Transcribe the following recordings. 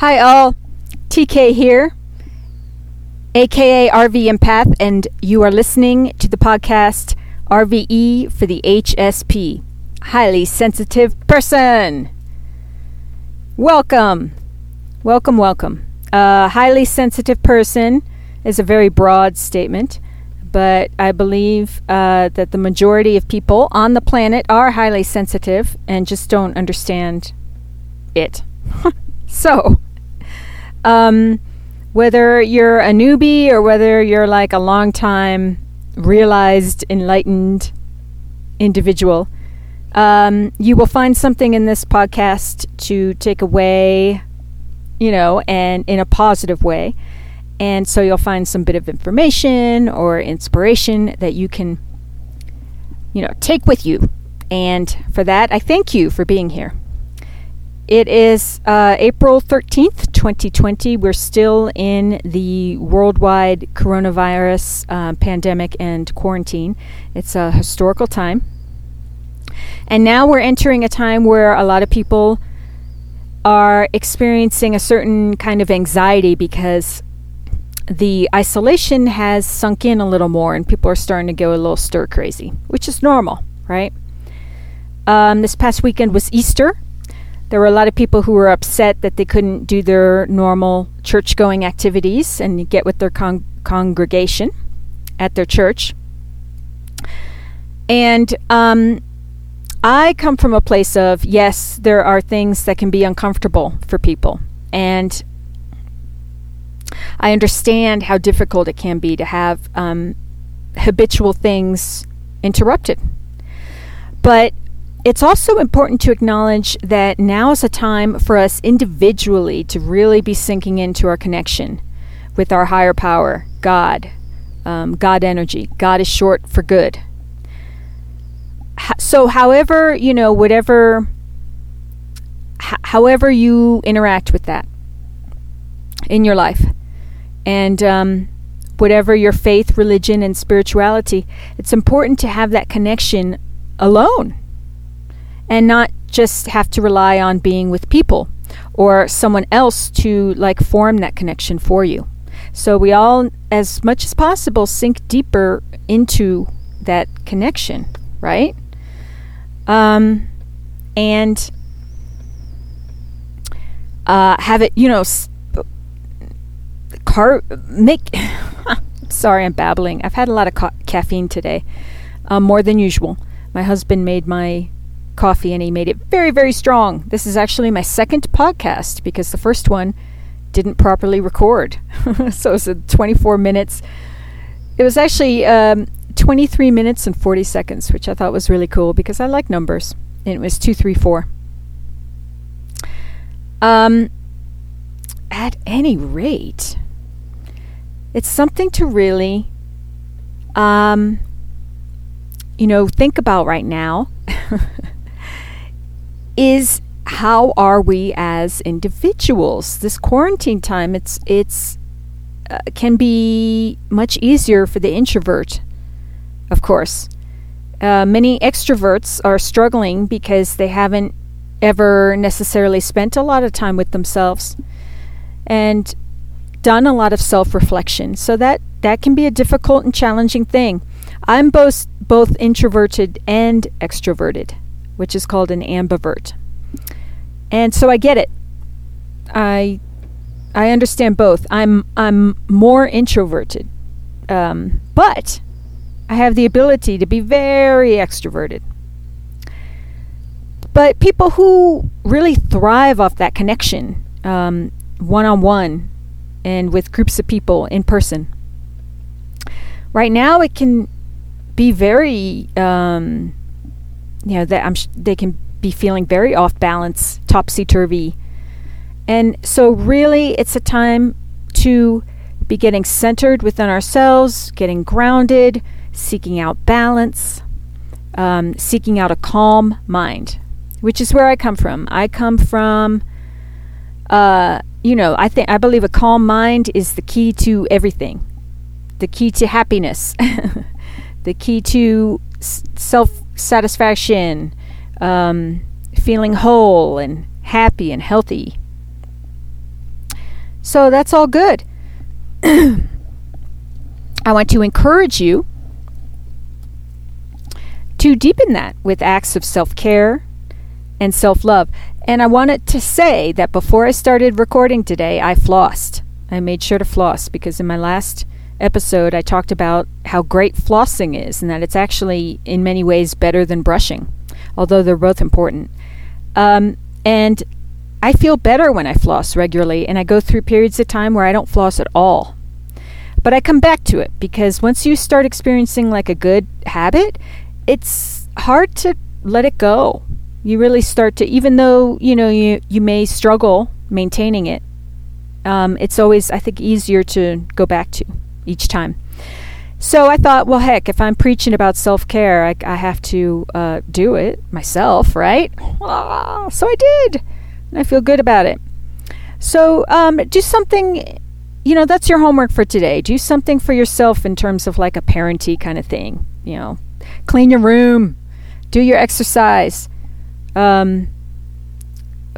Hi, all. TK here, aka RV Empath, and you are listening to the podcast RVE for the HSP, Highly Sensitive Person. Welcome. Welcome, welcome. A highly sensitive person is a very broad statement, but I believe uh, that the majority of people on the planet are highly sensitive and just don't understand it. so, um, whether you're a newbie or whether you're like a long time realized, enlightened individual, um, you will find something in this podcast to take away, you know, and in a positive way. And so you'll find some bit of information or inspiration that you can, you know, take with you. And for that, I thank you for being here. It is uh, April 13th, 2020. We're still in the worldwide coronavirus uh, pandemic and quarantine. It's a historical time. And now we're entering a time where a lot of people are experiencing a certain kind of anxiety because the isolation has sunk in a little more and people are starting to go a little stir crazy, which is normal, right? Um, this past weekend was Easter there were a lot of people who were upset that they couldn't do their normal church going activities and get with their con- congregation at their church. And um, I come from a place of yes, there are things that can be uncomfortable for people. And I understand how difficult it can be to have um, habitual things interrupted. But it's also important to acknowledge that now is a time for us individually to really be sinking into our connection with our higher power, God, um, God energy. God is short for good. So, however, you know, whatever, h- however you interact with that in your life, and um, whatever your faith, religion, and spirituality, it's important to have that connection alone and not just have to rely on being with people or someone else to like form that connection for you. So we all, as much as possible, sink deeper into that connection, right? Um, and uh, have it, you know, car make. sorry, I'm babbling. I've had a lot of ca- caffeine today, um, more than usual. My husband made my coffee and he made it very, very strong. This is actually my second podcast because the first one didn't properly record. so it was 24 minutes. It was actually um, 23 minutes and 40 seconds, which I thought was really cool because I like numbers. And it was 234. Um, at any rate, it's something to really, um, you know, think about right now. is how are we as individuals? This quarantine time, it's it's uh, can be much easier for the introvert, of course. Uh, many extroverts are struggling because they haven't ever necessarily spent a lot of time with themselves and done a lot of self-reflection. So that that can be a difficult and challenging thing. I'm both both introverted and extroverted which is called an ambivert. And so I get it. I I understand both. I'm I'm more introverted, um, but I have the ability to be very extroverted. But people who really thrive off that connection, one on one, and with groups of people in person. Right now, it can be very um, you know that I'm sh- they can be feeling very off balance, topsy turvy, and so really it's a time to be getting centered within ourselves, getting grounded, seeking out balance, um, seeking out a calm mind, which is where I come from. I come from, uh, you know, I think I believe a calm mind is the key to everything, the key to happiness, the key to s- self satisfaction, um, feeling whole and happy and healthy. So that's all good. I want to encourage you to deepen that with acts of self care and self love. And I wanted to say that before I started recording today, I flossed. I made sure to floss because in my last episode, I talked about how great flossing is and that it's actually, in many ways, better than brushing, although they're both important. Um, and I feel better when I floss regularly, and I go through periods of time where I don't floss at all. But I come back to it because once you start experiencing like a good habit, it's hard to let it go. You really start to, even though you know you you may struggle maintaining it, um, it's always I think easier to go back to each time. So I thought, well, heck, if I'm preaching about self care, I, I, have to uh, do it myself, right? Ah, so I did. And I feel good about it. So um, do something, you know, that's your homework for today. Do something for yourself in terms of like a parenty kind of thing. You know, clean your room, do your exercise, um,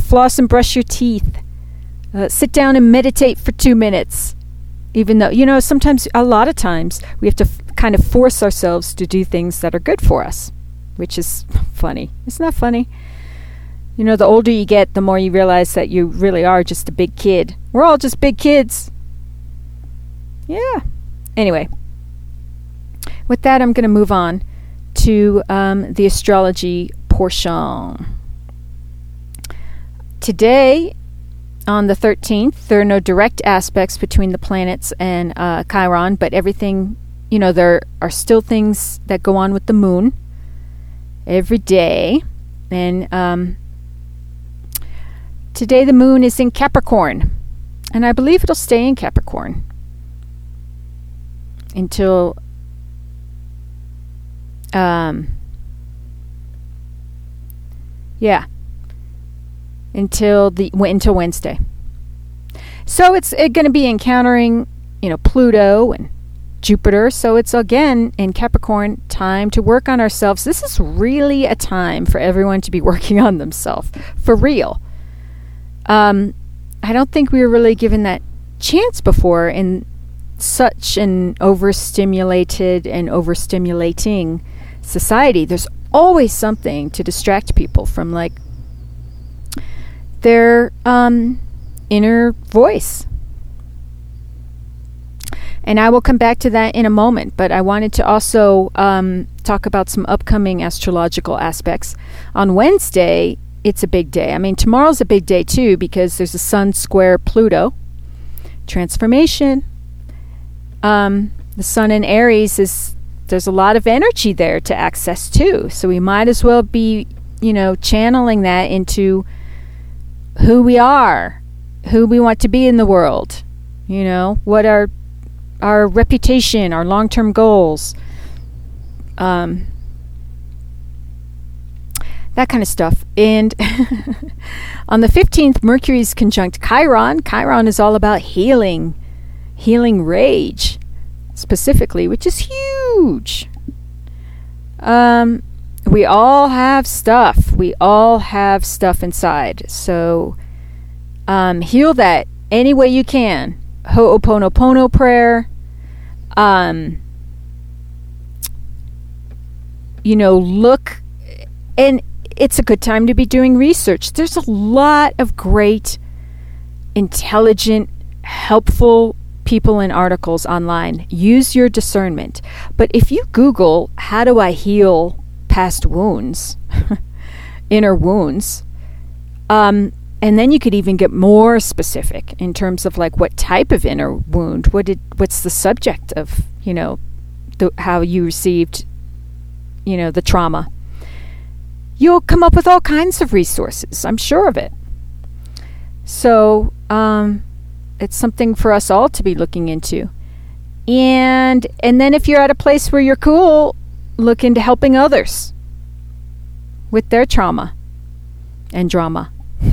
floss and brush your teeth, uh, sit down and meditate for two minutes even though you know sometimes a lot of times we have to f- kind of force ourselves to do things that are good for us which is funny. Isn't that funny. You know the older you get the more you realize that you really are just a big kid. We're all just big kids. Yeah. Anyway. With that i'm going to move on to um, the astrology portion. Today on the 13th. There are no direct aspects between the planets and uh, Chiron, but everything, you know, there are still things that go on with the moon every day. And um, today the moon is in Capricorn, and I believe it'll stay in Capricorn until. Um, yeah, until the until Wednesday. So it's uh, going to be encountering, you know, Pluto and Jupiter. So it's again in Capricorn time to work on ourselves. This is really a time for everyone to be working on themselves for real. Um, I don't think we were really given that chance before in such an overstimulated and overstimulating society. There's always something to distract people from like their um, inner voice. And I will come back to that in a moment, but I wanted to also um, talk about some upcoming astrological aspects. On Wednesday, it's a big day. I mean, tomorrow's a big day too because there's a Sun square Pluto transformation. Um, the Sun in Aries is there's a lot of energy there to access too, so we might as well be, you know, channeling that into who we are, who we want to be in the world, you know, what our our reputation, our long-term goals, um, that kind of stuff. And on the 15th, Mercury's conjunct Chiron. Chiron is all about healing, healing rage, specifically, which is huge. Um, we all have stuff. We all have stuff inside. So um, heal that any way you can. Ho'oponopono prayer. Um, you know, look, and it's a good time to be doing research. There's a lot of great, intelligent, helpful people and articles online. Use your discernment. But if you Google, how do I heal past wounds, inner wounds. Um, and then you could even get more specific in terms of like what type of inner wound, what did, what's the subject of, you know, the, how you received, you know, the trauma. You'll come up with all kinds of resources. I'm sure of it. So um, it's something for us all to be looking into. And and then if you're at a place where you're cool, look into helping others with their trauma and drama.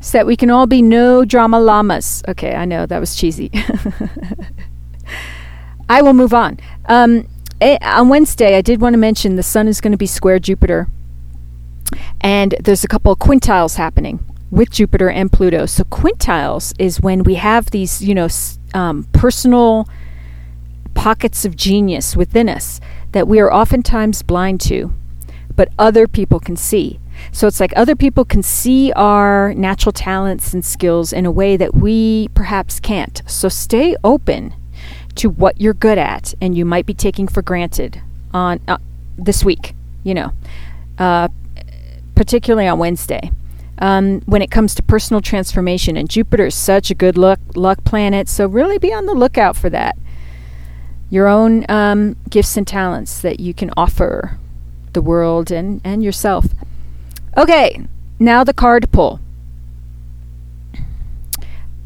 so that we can all be no drama llamas. Okay, I know that was cheesy. I will move on. Um, eh, on Wednesday, I did want to mention the sun is going to be square Jupiter. And there's a couple of quintiles happening. with Jupiter and Pluto. So quintiles is when we have these, you know, um, personal pockets of genius within us that we are oftentimes blind to, but other people can see. So it's like other people can see our natural talents and skills in a way that we perhaps can't. So stay open to what you're good at and you might be taking for granted on uh, this week, you know, uh, particularly on Wednesday. Um, when it comes to personal transformation, and Jupiter is such a good luck luck planet, so really be on the lookout for that. Your own um, gifts and talents that you can offer the world and, and yourself. Okay, now the card pull.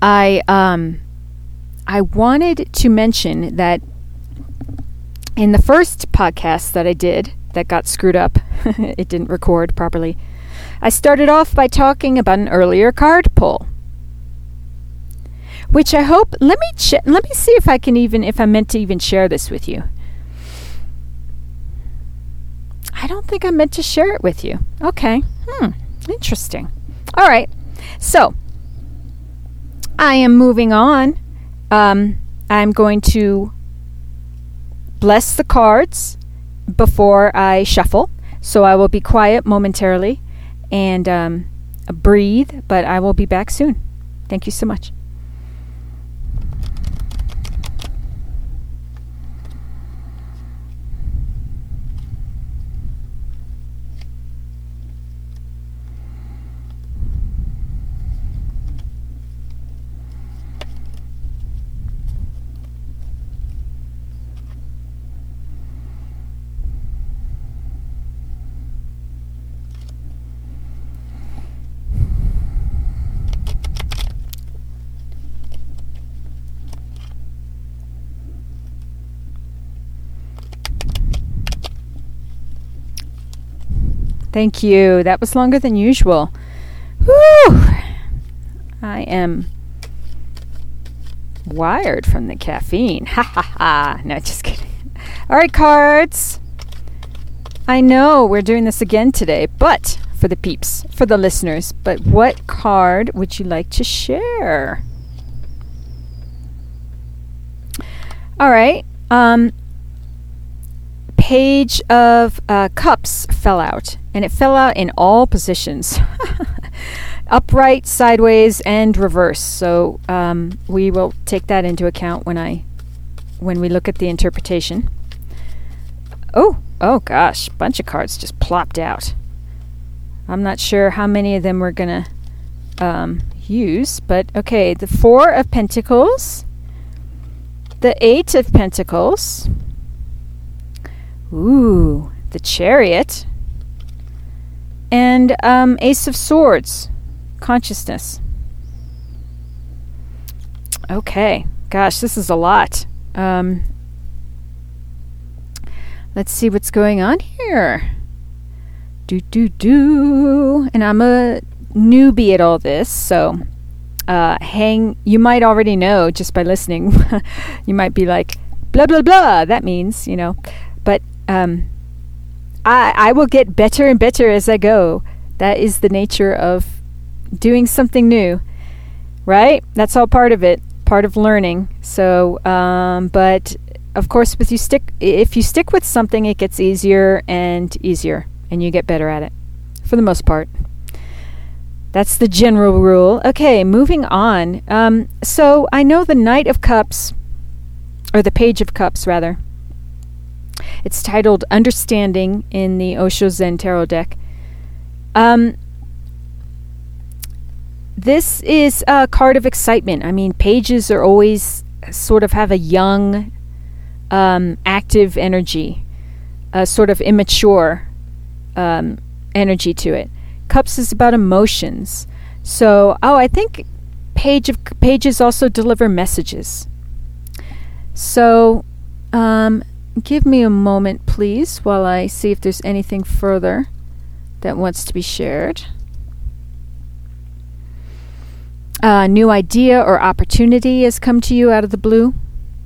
I um, I wanted to mention that in the first podcast that I did that got screwed up, it didn't record properly. I started off by talking about an earlier card pull, which I hope. Let me ch- let me see if I can even if I meant to even share this with you. I don't think I meant to share it with you. Okay. Hmm. Interesting. All right. So I am moving on. Um, I'm going to bless the cards before I shuffle. So I will be quiet momentarily and um, breathe, but I will be back soon. Thank you so much. Thank you. That was longer than usual. Whew. I am wired from the caffeine. Ha ha ha. No, just kidding. All right, cards. I know we're doing this again today, but for the peeps, for the listeners, but what card would you like to share? All right. Um, page of uh, cups fell out, and it fell out in all positions upright, sideways, and reverse. So um, we will take that into account when I when we look at the interpretation. Oh, oh gosh, bunch of cards just plopped out. I'm not sure how many of them we're gonna um, use, but okay. The Four of Pentacles, the Eight of Pentacles, Ooh, the chariot. And um, Ace of Swords, consciousness. Okay, gosh, this is a lot. Um, let's see what's going on here. Do, do, do. And I'm a newbie at all this, so uh, hang. You might already know just by listening. you might be like, blah, blah, blah. That means, you know. Um, I I will get better and better as I go. That is the nature of doing something new, right? That's all part of it, part of learning. So, um, but of course, with you stick, if you stick with something, it gets easier and easier, and you get better at it, for the most part. That's the general rule. Okay, moving on. Um, so I know the Knight of Cups, or the Page of Cups, rather. It's titled Understanding in the Osho Zen Tarot deck. Um, this is a card of excitement. I mean, pages are always sort of have a young, um, active energy, a sort of immature um, energy to it. Cups is about emotions. So, oh, I think page of pages also deliver messages. So, um, give me a moment, please, while I see if there's anything further that wants to be shared. A new idea or opportunity has come to you out of the blue.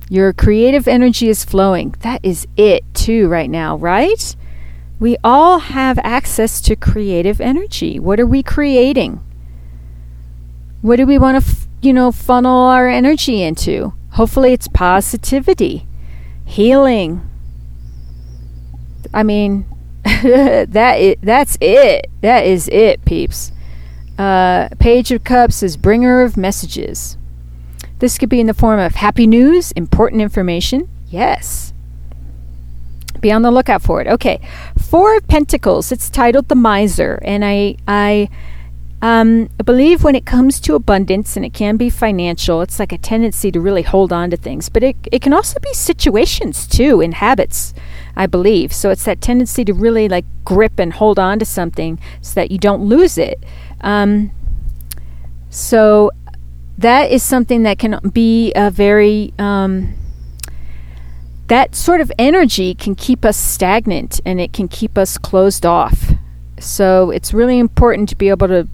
Your creative energy is flowing. That is it, too, right now, right? We all have access to creative energy. What are we creating? What do we want to, f- you know, funnel our energy into? Hopefully, it's positivity, healing. I mean, that is, that's it. That is it, peeps. Uh, Page of Cups is bringer of messages. This could be in the form of happy news, important information. Yes. Be on the lookout for it. Okay. Four of Pentacles. It's titled The Miser. And I, I, um, I believe when it comes to abundance, and it can be financial, it's like a tendency to really hold on to things. But it, it can also be situations too, and habits, I believe. So it's that tendency to really like grip and hold on to something so that you don't lose it. Um, so that is something that can be a very um, that sort of energy can keep us stagnant and it can keep us closed off. So it's really important to be able to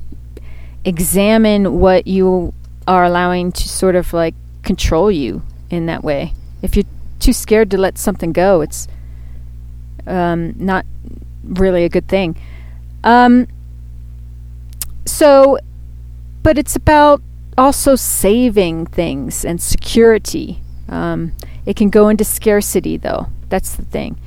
examine what you are allowing to sort of like control you in that way. If you're too scared to let something go, it's um, not really a good thing. Um, so, but it's about also saving things and security. Um, it can go into scarcity, though. That's the thing.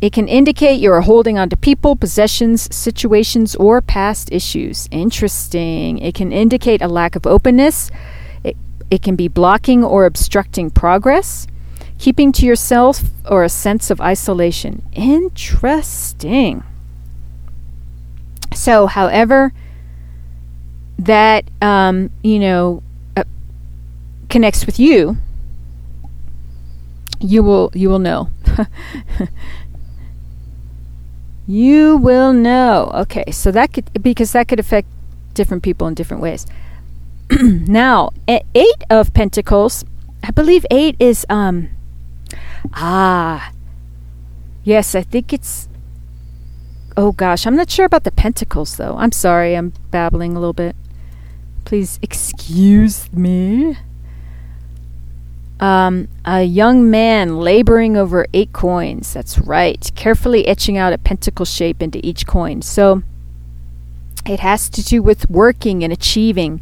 It can indicate you are holding on to people, possessions, situations, or past issues. Interesting. It can indicate a lack of openness. It, it can be blocking or obstructing progress, keeping to yourself, or a sense of isolation. Interesting. So, however, that um, you know uh, connects with you, you will you will know. you will know. Okay, so that could because that could affect different people in different ways. now, eight of Pentacles, I believe eight is um ah yes, I think it's oh gosh, I'm not sure about the pentacles though. I'm sorry, I'm babbling a little bit. Please excuse me. Um, a young man laboring over eight coins. That's right. Carefully etching out a pentacle shape into each coin. So it has to do with working and achieving.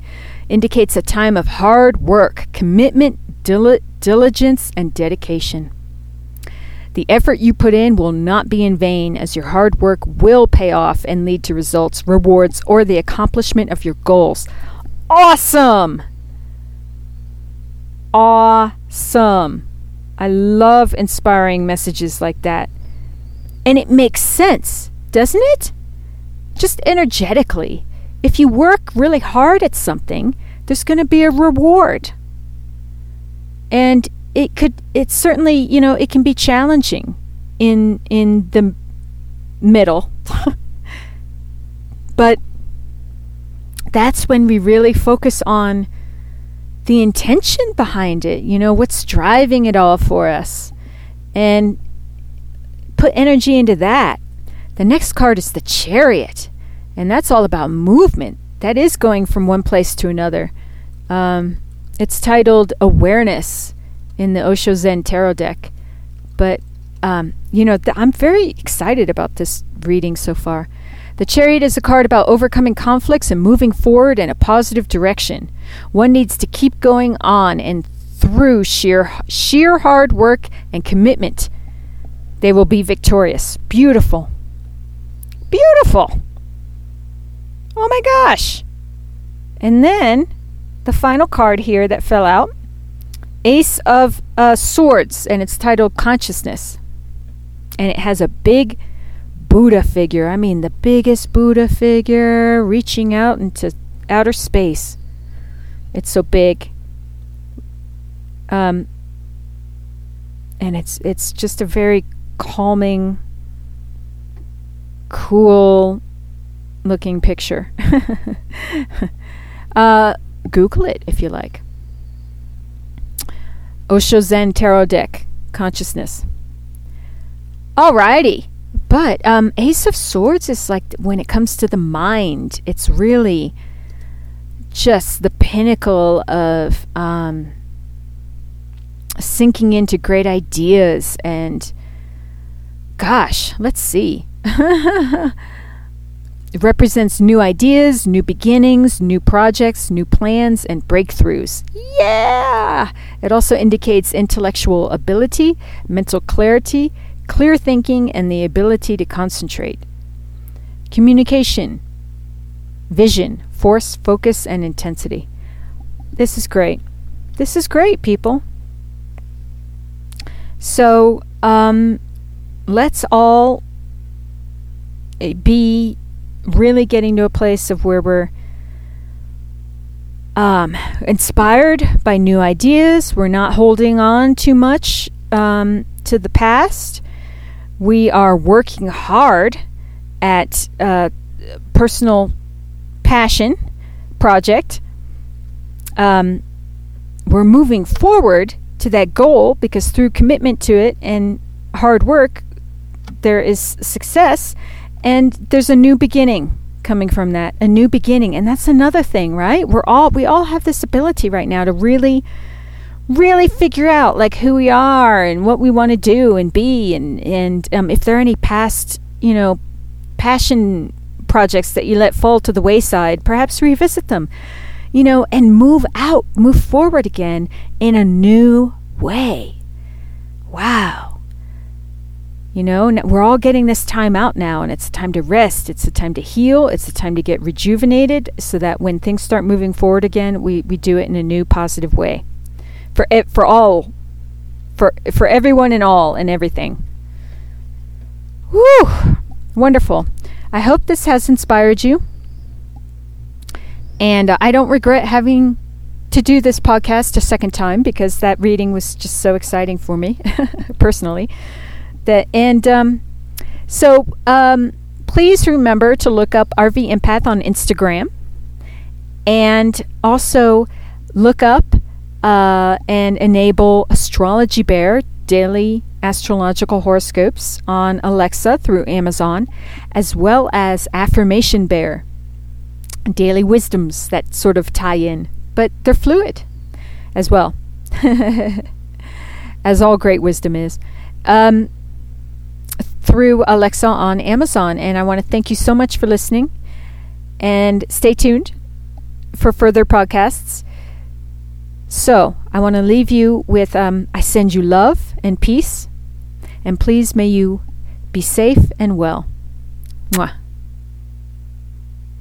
Indicates a time of hard work, commitment, dil- diligence, and dedication. The effort you put in will not be in vain, as your hard work will pay off and lead to results, rewards, or the accomplishment of your goals awesome. Awesome. I love inspiring messages like that. And it makes sense, doesn't it? Just energetically. If you work really hard at something, there's going to be a reward. And it could it certainly, you know, it can be challenging in in the middle. but that's when we really focus on the intention behind it, you know, what's driving it all for us, and put energy into that. The next card is the chariot, and that's all about movement. That is going from one place to another. Um, it's titled Awareness in the Osho Zen Tarot deck. But, um, you know, th- I'm very excited about this reading so far. The Chariot is a card about overcoming conflicts and moving forward in a positive direction. One needs to keep going on and through sheer sheer hard work and commitment. They will be victorious. Beautiful. Beautiful. Oh my gosh. And then the final card here that fell out Ace of uh, Swords, and it's titled Consciousness. And it has a big Buddha figure. I mean, the biggest Buddha figure reaching out into outer space. It's so big. Um, and it's it's just a very calming, cool looking picture. uh, Google it if you like. Osho Zen Tarot Deck Consciousness. Alrighty. But um, Ace of Swords is like when it comes to the mind, it's really just the pinnacle of um, sinking into great ideas. And gosh, let's see. it represents new ideas, new beginnings, new projects, new plans, and breakthroughs. Yeah! It also indicates intellectual ability, mental clarity, clear thinking, and the ability to concentrate. Communication, vision, force, focus, and intensity. This is great. This is great, people. So, um, let's all eh, be really getting to a place of where we're um, inspired by new ideas. We're not holding on too much um, to the past. We are working hard at uh, personal passion project. Um, we're moving forward to that goal because through commitment to it and hard work, there is success and there's a new beginning coming from that a new beginning and that's another thing right we're all we all have this ability right now to really really figure out like who we are and what we want to do and be and and um, if there are any past you know passion projects that you let fall to the wayside perhaps revisit them you know and move out move forward again in a new way wow you know, we're all getting this time out now, and it's the time to rest. It's a time to heal. It's a time to get rejuvenated so that when things start moving forward again, we, we do it in a new positive way. For, it, for all, for, for everyone and all and everything. Whew! Wonderful. I hope this has inspired you. And uh, I don't regret having to do this podcast a second time because that reading was just so exciting for me personally that and um, so um, please remember to look up RV Empath on Instagram and also look up uh, and enable Astrology Bear daily astrological horoscopes on Alexa through Amazon, as well as Affirmation Bear daily wisdoms that sort of tie in, but they're fluid as well, as all great wisdom is. Um, through Alexa on Amazon. And I want to thank you so much for listening. And stay tuned for further podcasts. So, I want to leave you with um, I send you love and peace. And please may you be safe and well. Mwah.